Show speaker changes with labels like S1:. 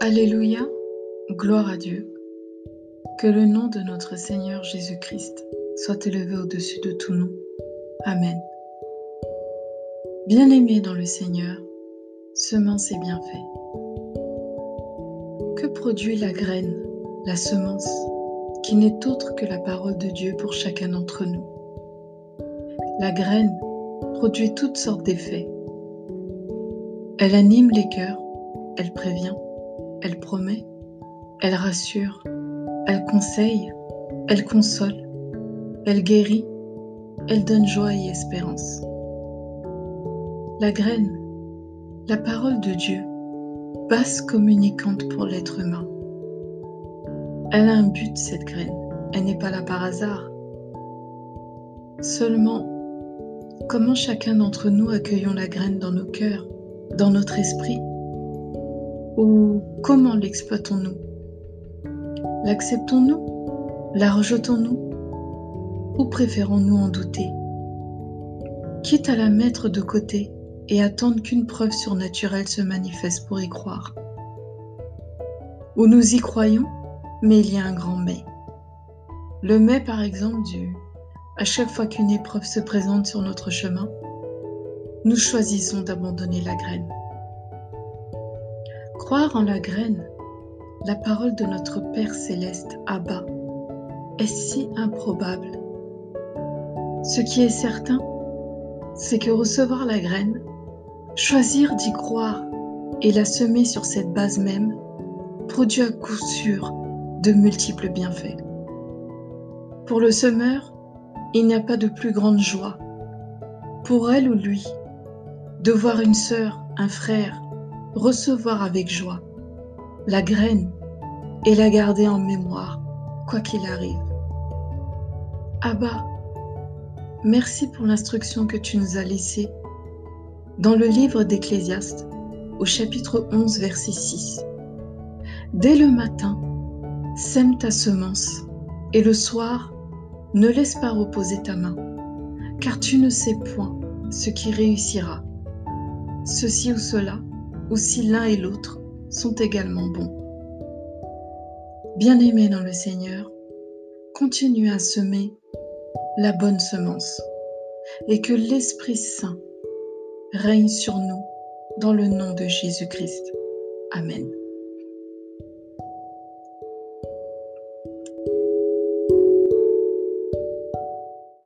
S1: Alléluia, gloire à Dieu. Que le nom de notre Seigneur Jésus-Christ soit élevé au-dessus de tout nom. Amen. Bien-aimé dans le Seigneur, semence et bienfait. Que produit la graine, la semence, qui n'est autre que la parole de Dieu pour chacun d'entre nous? La graine produit toutes sortes d'effets. Elle anime les cœurs, elle prévient, elle promet, elle rassure, elle conseille, elle console, elle guérit, elle donne joie et espérance. La graine, la parole de Dieu, basse communicante pour l'être humain. Elle a un but, cette graine. Elle n'est pas là par hasard. Seulement, comment chacun d'entre nous accueillons la graine dans nos cœurs, dans notre esprit? Ou comment l'exploitons-nous? L'acceptons-nous? La rejetons-nous? Ou préférons-nous en douter? Quitte à la mettre de côté et attendre qu'une preuve surnaturelle se manifeste pour y croire. Ou nous y croyons, mais il y a un grand mais. Le mais, par exemple, du à chaque fois qu'une épreuve se présente sur notre chemin, nous choisissons d'abandonner la graine. Croire en la graine, la parole de notre Père céleste Abba, est si improbable. Ce qui est certain, c'est que recevoir la graine, choisir d'y croire et la semer sur cette base même, produit à coup sûr de multiples bienfaits. Pour le semeur, il n'y a pas de plus grande joie, pour elle ou lui, de voir une sœur, un frère, recevoir avec joie la graine et la garder en mémoire, quoi qu'il arrive. Abba, merci pour l'instruction que tu nous as laissée dans le livre d'Ecclésiaste au chapitre 11, verset 6. Dès le matin, sème ta semence et le soir, ne laisse pas reposer ta main, car tu ne sais point ce qui réussira. Ceci ou cela, ou si l'un et l'autre sont également bons. Bien-aimé dans le Seigneur, continue à semer la bonne semence et que l'Esprit Saint règne sur nous dans le nom de Jésus-Christ. Amen.